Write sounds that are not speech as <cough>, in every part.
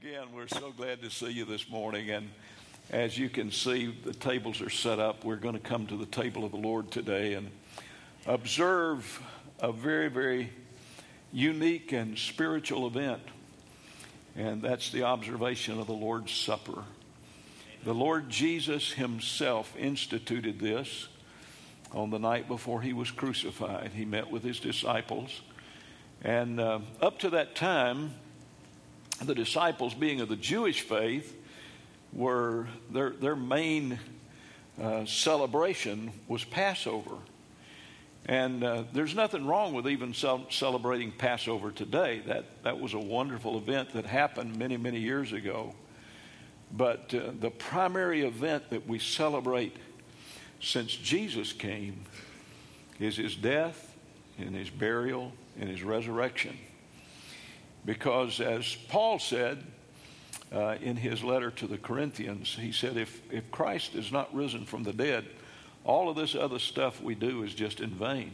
again, we're so glad to see you this morning. And as you can see, the tables are set up. We're going to come to the table of the Lord today and observe a very, very unique and spiritual event. And that's the observation of the Lord's Supper. The Lord Jesus Himself instituted this on the night before He was crucified. He met with His disciples. And uh, up to that time, the disciples, being of the Jewish faith, were their, their main uh, celebration was Passover. And uh, there's nothing wrong with even celebrating Passover today. That, that was a wonderful event that happened many, many years ago. But uh, the primary event that we celebrate since Jesus came is his death and his burial and his resurrection. Because, as Paul said uh, in his letter to the Corinthians, he said, if, if Christ is not risen from the dead, all of this other stuff we do is just in vain.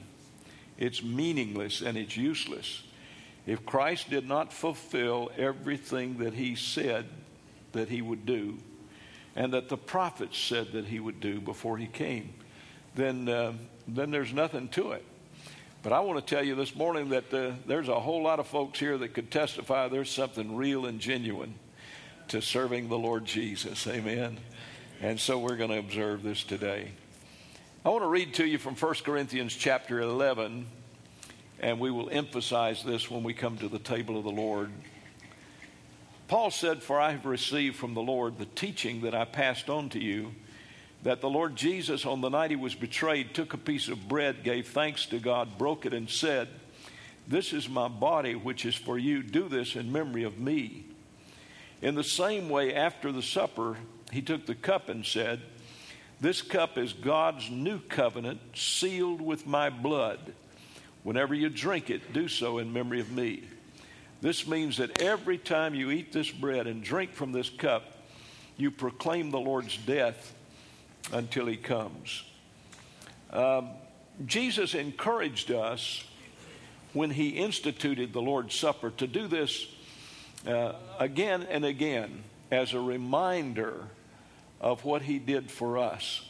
It's meaningless and it's useless. If Christ did not fulfill everything that he said that he would do, and that the prophets said that he would do before he came, then, uh, then there's nothing to it. But I want to tell you this morning that uh, there's a whole lot of folks here that could testify there's something real and genuine to serving the Lord Jesus. Amen. And so we're going to observe this today. I want to read to you from 1 Corinthians chapter 11, and we will emphasize this when we come to the table of the Lord. Paul said, For I have received from the Lord the teaching that I passed on to you that the Lord Jesus, on the night he was betrayed, took a piece of bread, gave thanks to God, broke it, and said, This is my body, which is for you. Do this in memory of me. In the same way, after the supper, he took the cup and said, This cup is God's new covenant, sealed with my blood. Whenever you drink it, do so in memory of me. This means that every time you eat this bread and drink from this cup, you proclaim the Lord's death until he comes. Um, Jesus encouraged us when he instituted the Lord's Supper to do this uh, again and again as a reminder of what he did for us.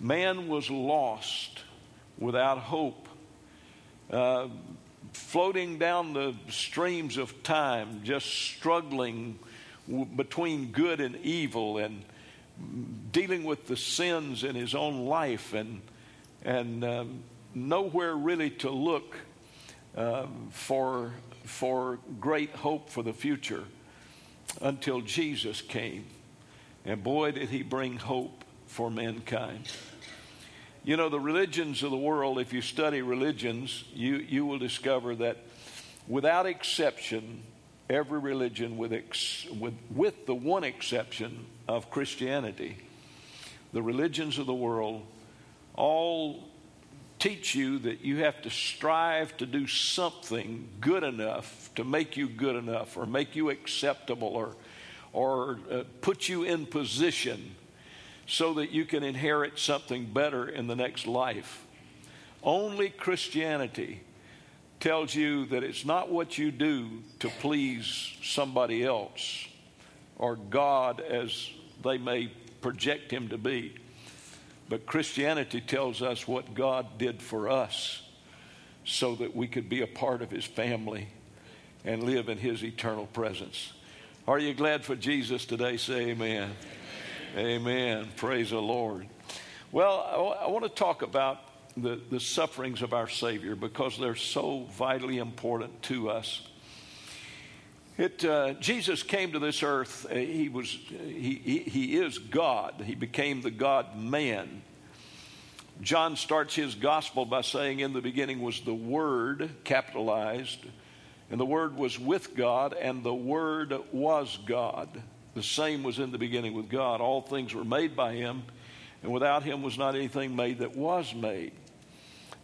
Man was lost without hope, uh, floating down the streams of time, just struggling w- between good and evil and dealing with the sins in his own life and, and um, nowhere really to look um, for, for great hope for the future until Jesus came. And boy, did he bring hope for mankind. You know, the religions of the world, if you study religions, you, you will discover that without exception, every religion, with, ex, with, with the one exception of Christianity, the religions of the world all teach you that you have to strive to do something good enough to make you good enough or make you acceptable or, or uh, put you in position so that you can inherit something better in the next life. Only Christianity tells you that it's not what you do to please somebody else or God as they may project him to be. But Christianity tells us what God did for us so that we could be a part of his family and live in his eternal presence. Are you glad for Jesus today? Say amen. Amen. amen. Praise the Lord. Well, I want to talk about the, the sufferings of our Savior because they're so vitally important to us. It, uh, Jesus came to this earth. Uh, he was he, he, he is God. He became the God man. John starts his gospel by saying, "In the beginning was the Word, capitalized, and the Word was with God, and the Word was God. The same was in the beginning with God. All things were made by Him, and without Him was not anything made that was made."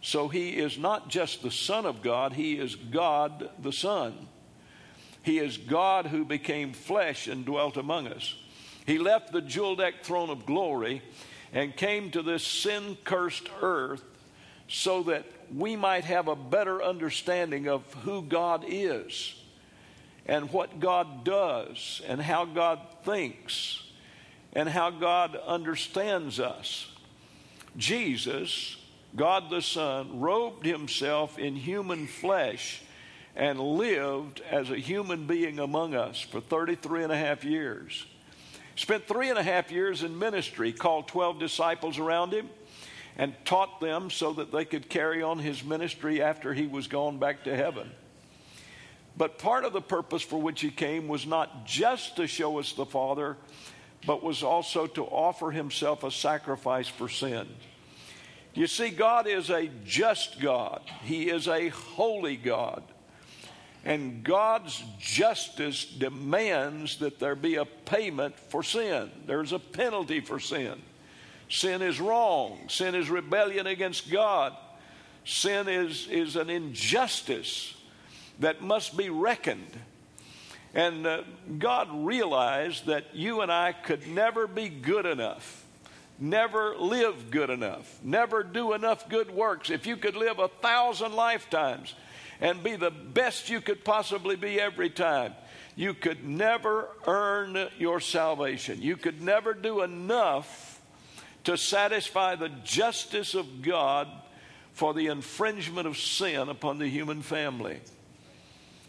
So he is not just the Son of God, he is God the Son. He is God who became flesh and dwelt among us. He left the decked throne of glory and came to this sin cursed earth so that we might have a better understanding of who God is and what God does and how God thinks and how God understands us. Jesus, God the Son, robed himself in human flesh and lived as a human being among us for 33 and a half years. Spent three and a half years in ministry, called 12 disciples around him, and taught them so that they could carry on his ministry after he was gone back to heaven. But part of the purpose for which he came was not just to show us the Father, but was also to offer himself a sacrifice for sin. You see, God is a just God, He is a holy God. And God's justice demands that there be a payment for sin. There's a penalty for sin. Sin is wrong. Sin is rebellion against God. Sin is, is an injustice that must be reckoned. And uh, God realized that you and I could never be good enough, never live good enough, never do enough good works. If you could live a thousand lifetimes and be the best you could possibly be every time, you could never earn your salvation. You could never do enough to satisfy the justice of God for the infringement of sin upon the human family.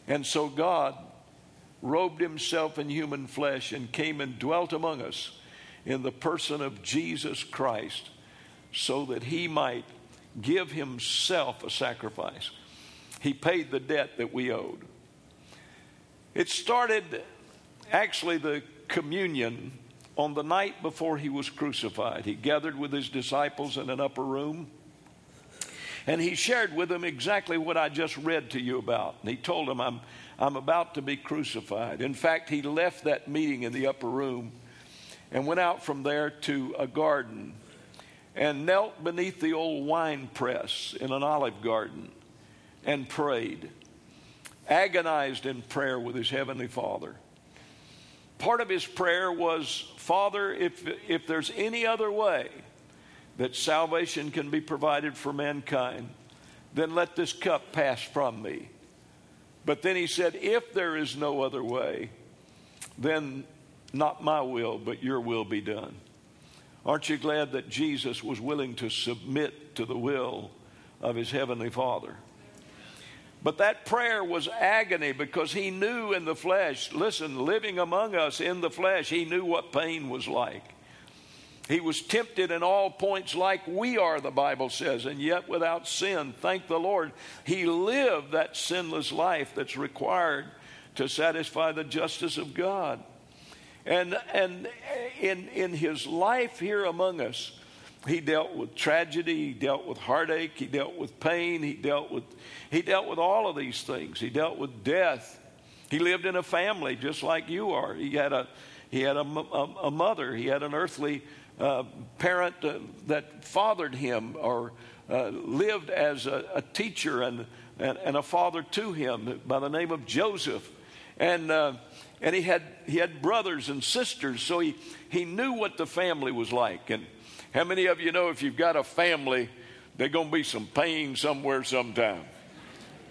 And so God robed himself in human flesh and came and dwelt among us in the person of Jesus Christ so that he might give himself a sacrifice. He paid the debt that we owed. It started actually the communion on the night before he was crucified. He gathered with his disciples in an upper room and he shared with them exactly what I just read to you about. And he told them, I'm I'm about to be crucified. In fact, he left that meeting in the upper room and went out from there to a garden and knelt beneath the old wine press in an olive garden and prayed, agonized in prayer with his heavenly Father. Part of his prayer was, Father, if, if there's any other way that salvation can be provided for mankind, then let this cup pass from me. But then he said, If there is no other way, then not my will, but your will be done. Aren't you glad that Jesus was willing to submit to the will of his heavenly Father? But that prayer was agony because he knew in the flesh, listen, living among us in the flesh, he knew what pain was like. He was tempted in all points like we are, the Bible says, and yet without sin. Thank the Lord. He lived that sinless life that's required to satisfy the justice of God. And, and in, in his life here among us, he dealt with tragedy, he dealt with heartache, he dealt with pain, he dealt with, he dealt with all of these things. He dealt with death. He lived in a family just like you are. He had a, he had a, a, a mother, he had an earthly uh, parent uh, that fathered him or uh, lived as a, a teacher and, and, and, a father to him by the name of Joseph. And, uh, and he, had, he had brothers and sisters, so he, he knew what the family was like. And how many of you know if you've got a family, there's going to be some pain somewhere sometime?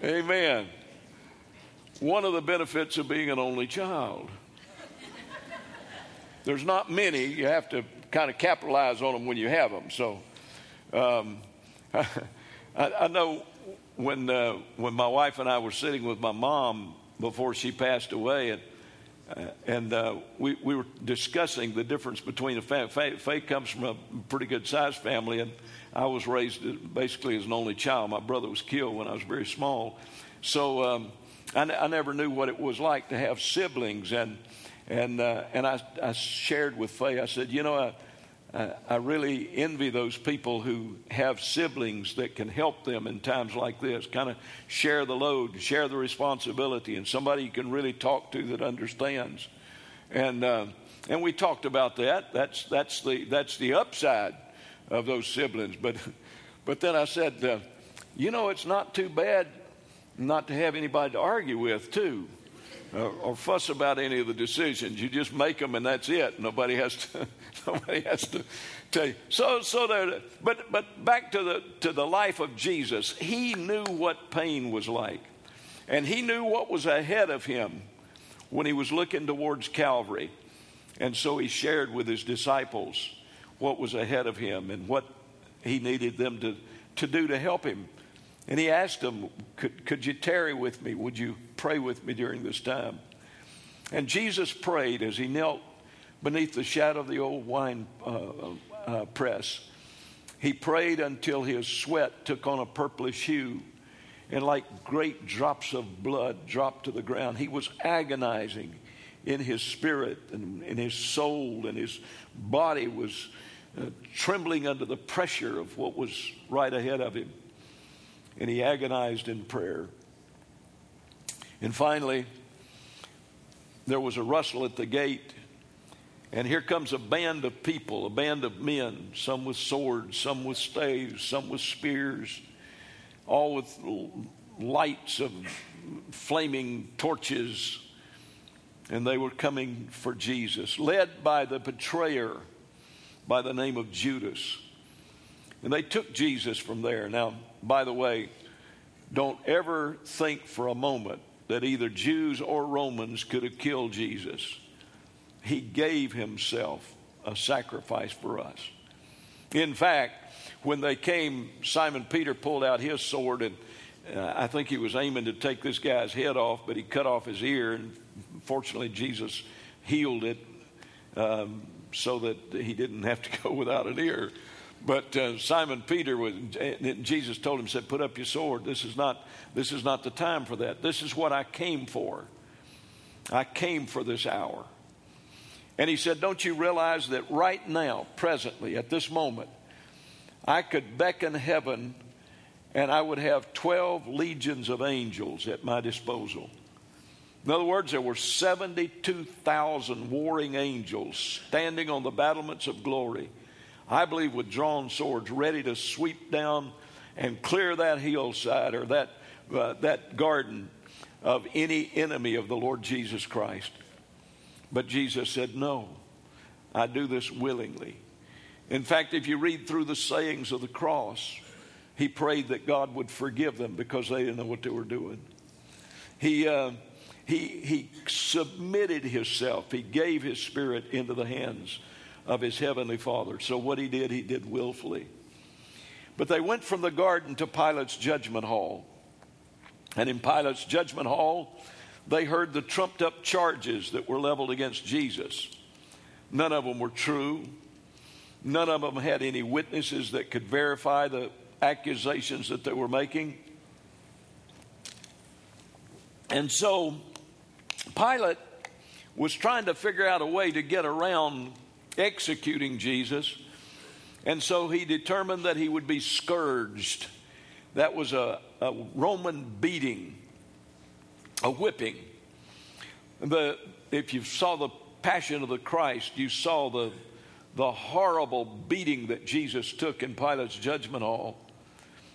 Amen. One of the benefits of being an only child. There's not many. You have to kind of capitalize on them when you have them. So um, <laughs> I, I, know when, uh, when my wife and I were sitting with my mom before she passed away, and, uh, and uh, we, we were discussing the difference between a family. Faye, Faye comes from a pretty good sized family, and I was raised basically as an only child. My brother was killed when I was very small. So um, I, I never knew what it was like to have siblings. And and, uh, and I, I shared with Faye, I said, you know, I, I really envy those people who have siblings that can help them in times like this, kind of share the load, share the responsibility, and somebody you can really talk to that understands. And, uh, and we talked about that. That's, that's, the, that's the upside of those siblings. But, but then I said, uh, you know, it's not too bad not to have anybody to argue with, too Uh, or fuss about any of the decisions. You just make them and that's it. Nobody has to. <laughs> nobody has to tell you. So, so there. But, but back to the to the life of Jesus. He knew what pain was like, and he knew what was ahead of him when he was looking towards Calvary. And so he shared with his disciples what was ahead of him and what he needed them to, to do to help him. And he asked them, could, could you tarry with me? Would you pray with me during this time? And Jesus prayed as he knelt beneath the shadow of the old wine uh, uh, press. He prayed until his sweat took on a purplish hue and like great drops of blood dropped to the ground. He was agonizing in his spirit and in his soul, and his body was uh, trembling under the pressure of what was right ahead of him. And he agonized in prayer. And finally, there was a rustle at the gate. And here comes a band of people, a band of men, some with swords, some with staves, some with spears, all with lights of flaming torches. And they were coming for Jesus, led by the betrayer by the name of Judas. And they took Jesus from there. Now, by the way, don't ever think for a moment that either Jews or Romans could have killed Jesus. He gave himself a sacrifice for us. In fact, when they came, Simon Peter pulled out his sword, and uh, I think he was aiming to take this guy's head off, but he cut off his ear, and fortunately, Jesus healed it um, so that he didn't have to <laughs> go without an ear. But uh, Simon Peter was, Jesus told him, said, "Put up your sword. This is not, this is not the time for that. This is what I came for. I came for this hour." And he said, "Don't you realize that right now, presently, at this moment, I could beckon heaven, and I would have twelve legions of angels at my disposal." In other words, there were 72,000 warring angels standing on the battlements of glory I believe, with drawn swords, ready to sweep down and clear that hillside or that, uh, that garden of any enemy of the Lord Jesus Christ. But Jesus said, No, I do this willingly. In fact, if you read through the sayings of the cross, he prayed that God would forgive them because they didn't know what they were doing. He, uh, he, he submitted himself, he gave his spirit into the hands of his heavenly Father. So what he did, he did willfully. But they went from the garden to Pilate's judgment hall. And in Pilate's judgment hall, they heard the trumped up charges that were leveled against Jesus. None of them were true. None of them had any witnesses that could verify the accusations that they were making. And so Pilate was trying to figure out a way to get around executing Jesus. And so he determined that he would be scourged. That was a, a Roman beating, a whipping. The, if you saw the Passion of the Christ, you saw the, the horrible beating that Jesus took in Pilate's judgment hall.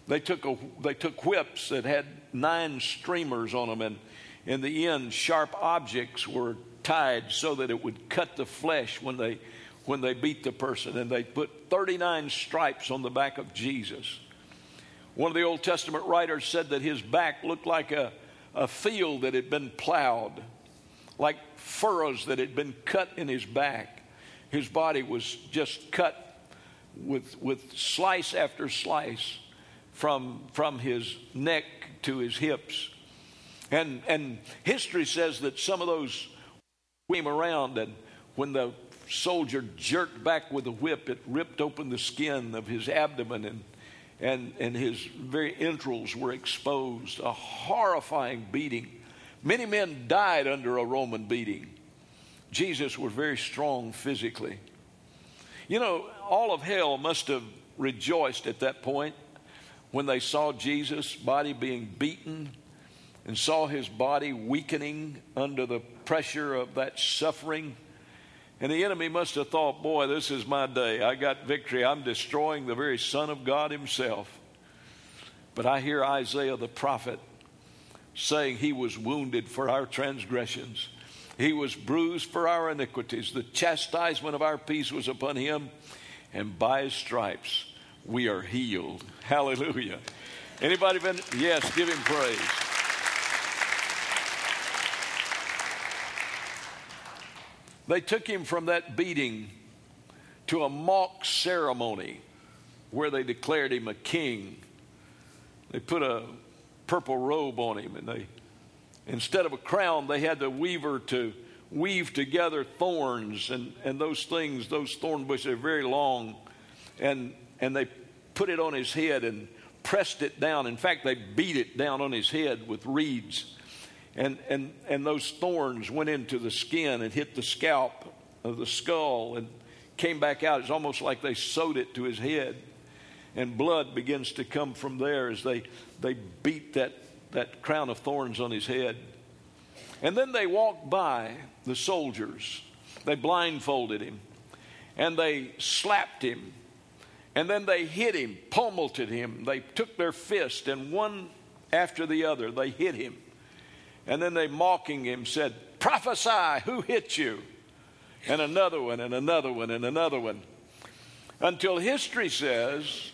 They took, a, they took whips that had nine streamers on them, and in the end, sharp objects were tied so that it would cut the flesh when they when they beat the person, and they put 39 stripes on the back of Jesus. One of the Old Testament writers said that his back looked like a, a field that had been plowed, like furrows that had been cut in his back. His body was just cut with, with slice after slice from, from his neck to his hips. And, and history says that some of those came around, and when the soldier jerked back with a whip, it ripped open the skin of his abdomen and, and, and his very entrails were exposed. A horrifying beating. Many men died under a Roman beating. Jesus was very strong physically. You know, all of hell must have rejoiced at that point when they saw Jesus' body being beaten and saw his body weakening under the pressure of that suffering. And the enemy must have thought, boy, this is my day. I got victory. I'm destroying the very Son of God Himself. But I hear Isaiah the prophet saying, He was wounded for our transgressions, He was bruised for our iniquities. The chastisement of our peace was upon Him, and by His stripes we are healed. Hallelujah. Anybody been? Yes, give Him praise. They took him from that beating to a mock ceremony where they declared him a king. They put a purple robe on him, and they, instead of a crown, they had the weaver to weave together thorns and, and those things, those thorn bushes are very long, and, and they put it on his head and pressed it down. In fact, they beat it down on his head with reeds. And, and, and those thorns went into the skin and hit the scalp of the skull and came back out. It's almost like they sewed it to his head. And blood begins to come from there as they, they beat that, that crown of thorns on his head. And then they walked by the soldiers. They blindfolded him and they slapped him. And then they hit him, pummeled him. They took their fist and one after the other they hit him. And then they mocking him said, Prophesy, who hit you? And another one, and another one, and another one. Until history says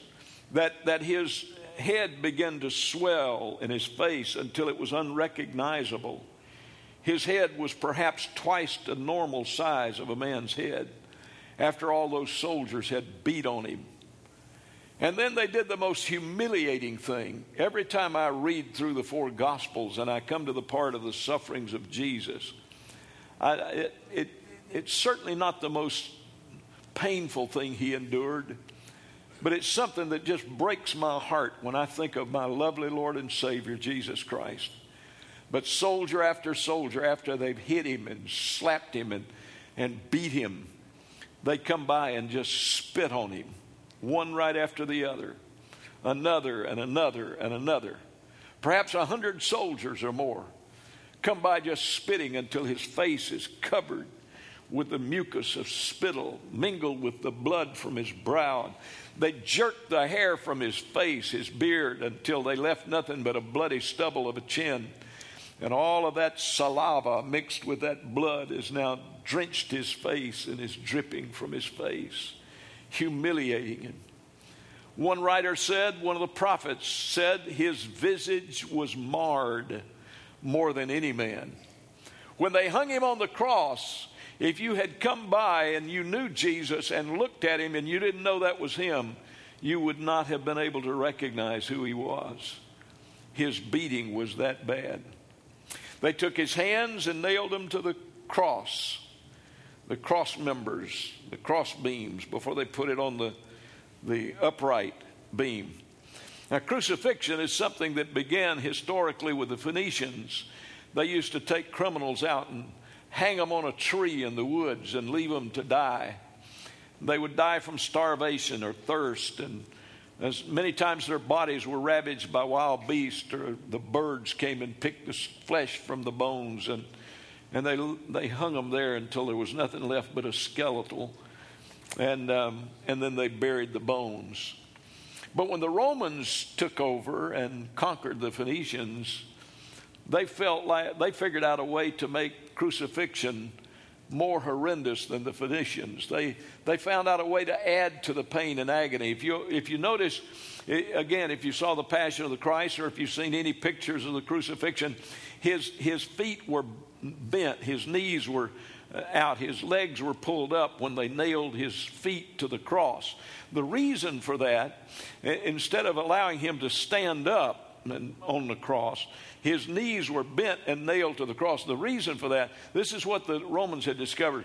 that, that his head began to swell in his face until it was unrecognizable. His head was perhaps twice the normal size of a man's head after all those soldiers had beat on him. And then they did the most humiliating thing. Every time I read through the four Gospels and I come to the part of the sufferings of Jesus, I, it, it, it's certainly not the most painful thing he endured, but it's something that just breaks my heart when I think of my lovely Lord and Savior, Jesus Christ. But soldier after soldier, after they've hit him and slapped him and, and beat him, they come by and just spit on him, one right after the other, another and another and another. Perhaps a hundred soldiers or more come by just spitting until his face is covered with the mucus of spittle mingled with the blood from his brow. They jerked the hair from his face, his beard, until they left nothing but a bloody stubble of a chin. And all of that saliva mixed with that blood has now drenched his face and is dripping from his face, humiliating him. One writer said, one of the prophets said, his visage was marred more than any man. When they hung him on the cross, if you had come by and you knew Jesus and looked at him and you didn't know that was him, you would not have been able to recognize who he was. His beating was that bad. They took his hands and nailed them to the cross, the cross members, the cross beams, before they put it on the, the upright beam. Now, crucifixion is something that began historically with the Phoenicians. They used to take criminals out and hang them on a tree in the woods and leave them to die. They would die from starvation or thirst, and as many times their bodies were ravaged by wild beasts, or the birds came and picked the flesh from the bones, and and they they hung them there until there was nothing left but a skeletal, and um, and then they buried the bones. But when the Romans took over and conquered the Phoenicians, they felt like they figured out a way to make crucifixion more horrendous than the Phoenicians. They, they found out a way to add to the pain and agony. If you, if you notice, again, if you saw the Passion of the Christ or if you've seen any pictures of the crucifixion, his, his feet were bent, his knees were uh, out, his legs were pulled up when they nailed his feet to the cross. The reason for that, instead of allowing him to stand up on the cross, his knees were bent and nailed to the cross. The reason for that, this is what the Romans had discovered.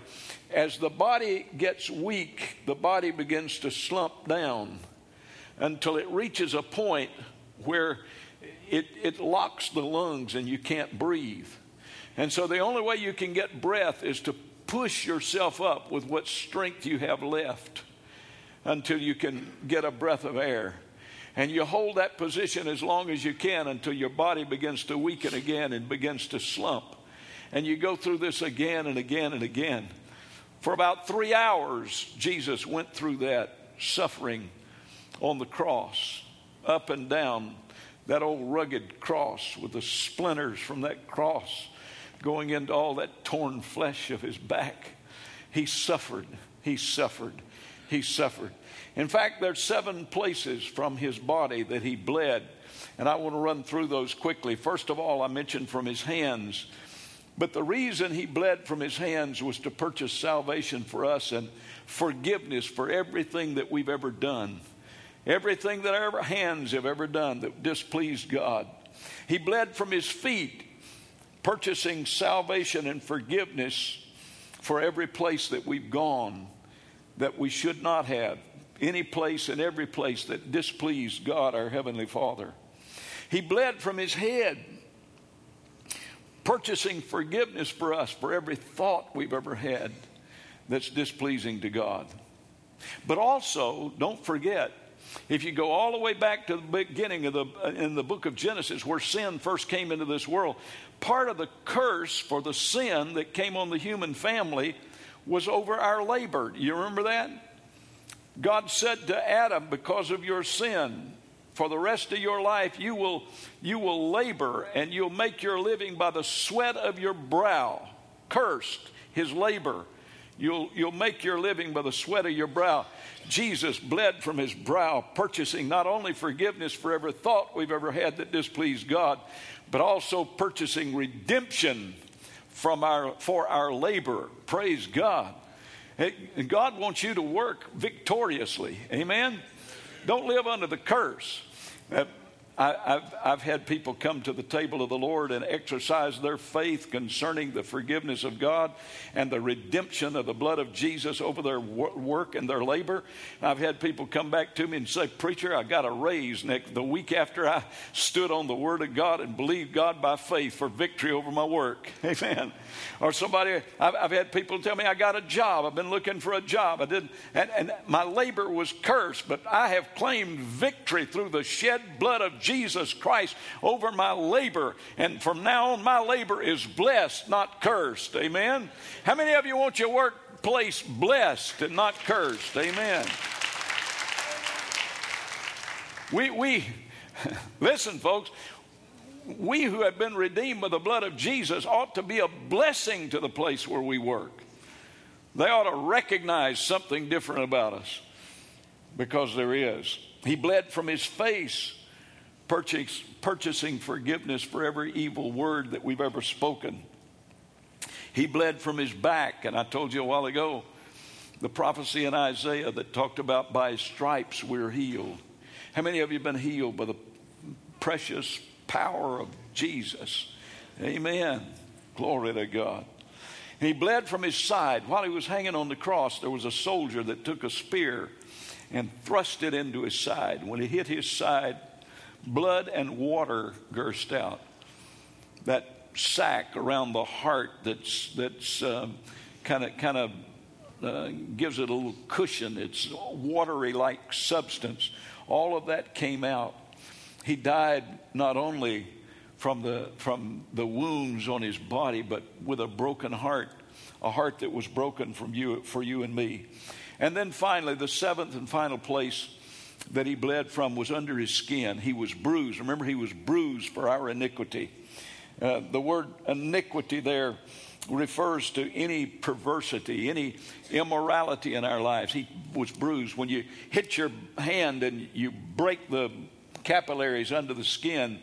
As the body gets weak, the body begins to slump down until it reaches a point where it, it locks the lungs and you can't breathe. And so the only way you can get breath is to push yourself up with what strength you have left until you can get a breath of air. And you hold that position as long as you can until your body begins to weaken again and begins to slump. And you go through this again and again and again. For about three hours, Jesus went through that suffering on the cross, up and down that old rugged cross with the splinters from that cross going into all that torn flesh of his back. He suffered, he suffered, he suffered. In fact, there's seven places from his body that he bled. And I want to run through those quickly. First of all, I mentioned from his hands. But the reason he bled from his hands was to purchase salvation for us and forgiveness for everything that we've ever done, everything that our hands have ever done that displeased God. He bled from his feet, purchasing salvation and forgiveness for every place that we've gone that we should not have, any place and every place that displeased God, our Heavenly Father. He bled from his head purchasing forgiveness for us for every thought we've ever had that's displeasing to God. But also, don't forget, if you go all the way back to the beginning of the in the book of Genesis where sin first came into this world, part of the curse for the sin that came on the human family was over our labor. You remember that? God said to Adam, because of your sin, for the rest of your life you will you will labor and you'll make your living by the sweat of your brow cursed his labor you'll you'll make your living by the sweat of your brow jesus bled from his brow purchasing not only forgiveness for every thought we've ever had that displeased god but also purchasing redemption from our for our labor. Praise god. And god wants you to work victoriously. Amen? Don't live under the curse I, have I've had people come to the table of the Lord and exercise their faith concerning the forgiveness of God and the redemption of the blood of Jesus over their work and their labor. I've had people come back to me and say, Preacher, I got a raise the week after I stood on the Word of God and believed God by faith for victory over my work. <laughs> Amen. Or somebody, I've, I've had people tell me, I got a job. I've been looking for a job. I didn't, and, and my labor was cursed, but I have claimed victory through the shed blood of Jesus Christ over my labor. And from now on, my labor is blessed, not cursed. Amen. How many of you want your workplace blessed and not cursed? Amen. We, we, <laughs> listen, folks, we who have been redeemed by the blood of Jesus ought to be a blessing to the place where we work. They ought to recognize something different about us because there is. He bled from his face, purchase, purchasing forgiveness for every evil word that we've ever spoken. He bled from his back, and I told you a while ago the prophecy in Isaiah that talked about by stripes we're healed. How many of you have been healed by the precious power of Jesus. Amen. Glory to God. he bled from his side. While he was hanging on the cross, there was a soldier that took a spear and thrust it into his side. When it hit his side, blood and water gushed out. That sac around the heart that's that's kind of kind of gives it a little cushion. It's watery like substance. All of that came out. He died not only from the, from the wounds on his body, but with a broken heart, a heart that was broken from you, for you and me. And then finally, the seventh and final place that he bled from was under his skin. He was bruised. Remember, he was bruised for our iniquity. Uh, the word iniquity there refers to any perversity, any immorality in our lives. He was bruised. When you hit your hand and you break the capillaries under the skin,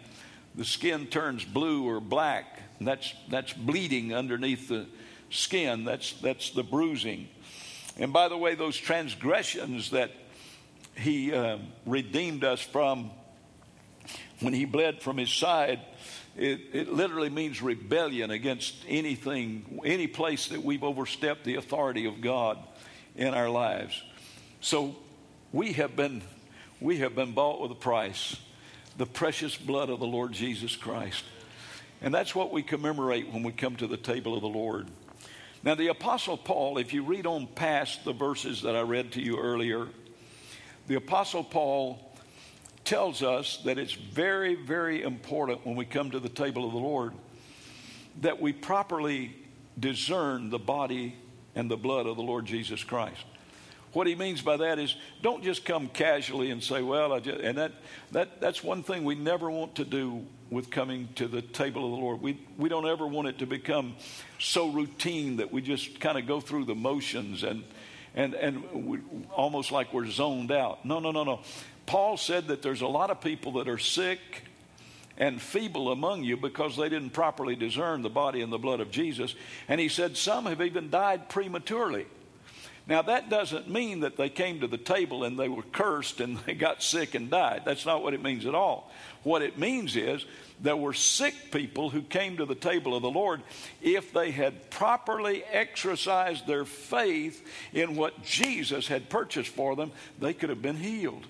the skin turns blue or black. That's, that's bleeding underneath the skin. That's, that's the bruising. And by the way, those transgressions that he uh, redeemed us from when he bled from his side, it, it literally means rebellion against anything, any place that we've overstepped the authority of God in our lives. So we have been we have been bought with a price the precious blood of the Lord Jesus Christ. And that's what we commemorate when we come to the table of the Lord. Now, the Apostle Paul, if you read on past the verses that I read to you earlier, the Apostle Paul tells us that it's very, very important when we come to the table of the Lord that we properly discern the body and the blood of the Lord Jesus Christ. What he means by that is don't just come casually and say, well, I just, and that, that, that's one thing we never want to do with coming to the table of the Lord. We, we don't ever want it to become so routine that we just kind of go through the motions and, and, and we, almost like we're zoned out. No, no, no, no. Paul said that there's a lot of people that are sick and feeble among you because they didn't properly discern the body and the blood of Jesus. And he said, Some have even died prematurely. Now, that doesn't mean that they came to the table and they were cursed and <laughs> they got sick and died. That's not what it means at all. What it means is there were sick people who came to the table of the Lord. If they had properly exercised their faith in what Jesus had purchased for them, they could have been healed.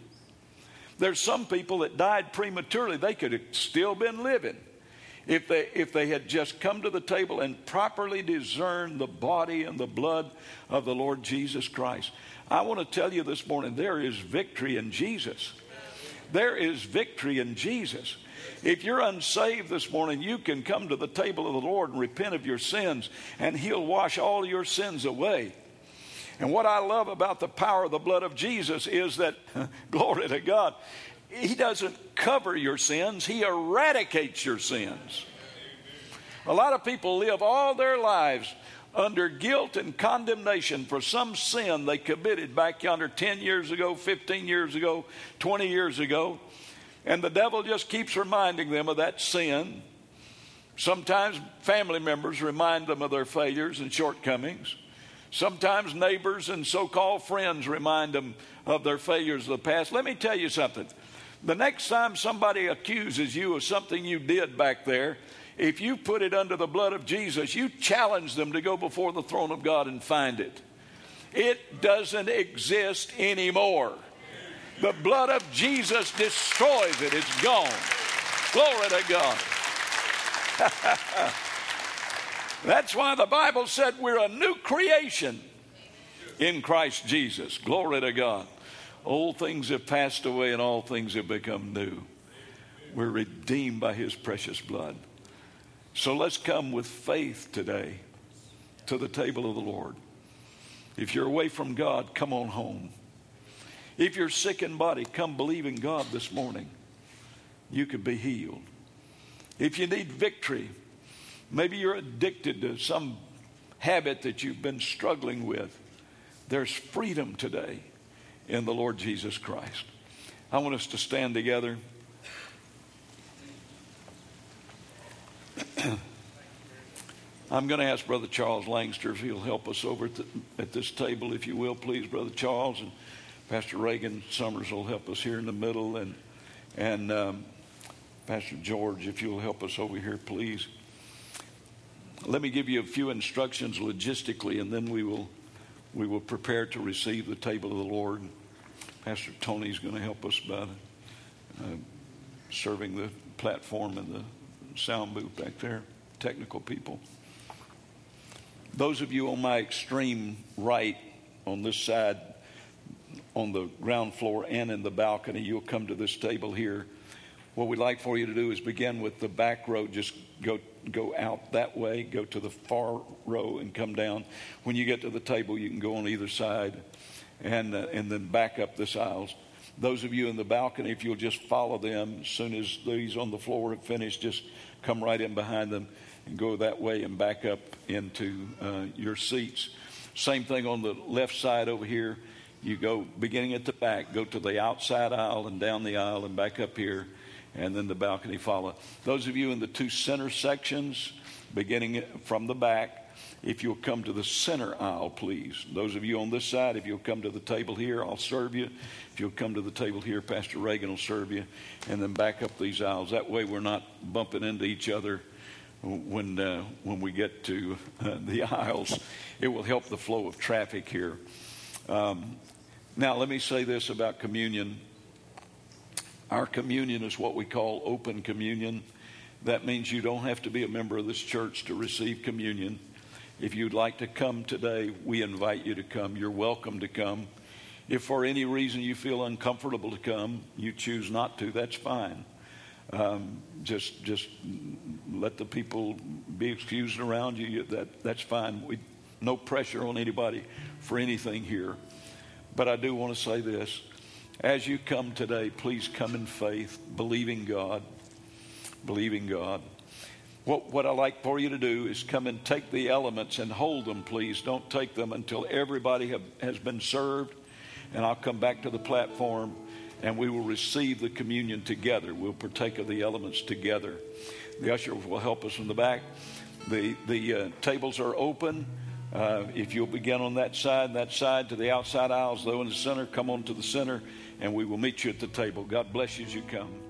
There's some people that died prematurely, they could have still been living if they, if they had just come to the table and properly discerned the body and the blood of the Lord Jesus Christ. I want to tell you this morning there is victory in Jesus. There is victory in Jesus. If you're unsaved this morning, you can come to the table of the Lord and repent of your sins, and He'll wash all your sins away. And what I love about the power of the blood of Jesus is that, <laughs> glory to God, he doesn't cover your sins, He eradicates your sins. A lot of people live all their lives under guilt and condemnation for some sin they committed back yonder 10 years ago, 15 years ago, 20 years ago. And the devil just keeps reminding them of that sin. Sometimes family members remind them of their failures and shortcomings. Sometimes neighbors and so called friends remind them of their failures of the past. Let me tell you something. The next time somebody accuses you of something you did back there, if you put it under the blood of Jesus, you challenge them to go before the throne of God and find it. It doesn't exist anymore. The blood of Jesus destroys it, it's gone. Glory to God. <laughs> That's why the Bible said we're a new creation in Christ Jesus. Glory to God. Old things have passed away and all things have become new. We're redeemed by his precious blood. So let's come with faith today to the table of the Lord. If you're away from God, come on home. If you're sick in body, come believe in God this morning. You could be healed. If you need victory, maybe you're addicted to some habit that you've been struggling with, there's freedom today in the Lord Jesus Christ. I want us to stand together. <clears throat> I'm going to ask Brother Charles Langster if he'll help us over at, the, at, this table, if you will, please, Brother Charles. And Pastor Reagan Summers will help us here in the middle. And, and um, Pastor George, if you'll help us over here, please. Let me give you a few instructions logistically, and then we will we will prepare to receive the table of the Lord. Pastor Tony is going to help us by uh, serving the platform and the sound booth back there, technical people. Those of you on my extreme right, on this side, on the ground floor and in the balcony, you'll come to this table here. What we'd like for you to do is begin with the back row. Just go go out that way, go to the far row, and come down. When you get to the table, you can go on either side, and uh, and then back up this aisles. Those of you in the balcony, if you'll just follow them, as soon as these on the floor have finished, just come right in behind them and go that way and back up into uh, your seats. Same thing on the left side over here. You go beginning at the back, go to the outside aisle and down the aisle and back up here and then the balcony follow. Those of you in the two center sections, beginning from the back, if you'll come to the center aisle, please. Those of you on this side, if you'll come to the table here, I'll serve you. If you'll come to the table here, Pastor Reagan will serve you. And then back up these aisles. That way we're not bumping into each other when, uh, when we get to uh, the <laughs> aisles. It will help the flow of traffic here. Um, now, let me say this about communion. Our communion is what we call open communion. That means you don't have to be a member of this church to receive communion. If you'd like to come today, we invite you to come. You're welcome to come. If for any reason you feel uncomfortable to come, you choose not to, that's fine. Um, just just let the people be excused around you. That, that's fine. We, no pressure on anybody for anything here. But I do want to say this as you come today, please come in faith, believing God, believing God. What, what I like for you to do is come and take the elements and hold them, please. Don't take them until everybody have, has been served. And I'll come back to the platform and we will receive the communion together. We'll partake of the elements together. The ushers will help us from the back. The, the uh, tables are open. Uh, if you'll begin on that side, that side to the outside aisles, though in the center, come on to the center and we will meet you at the table. God bless you as you come.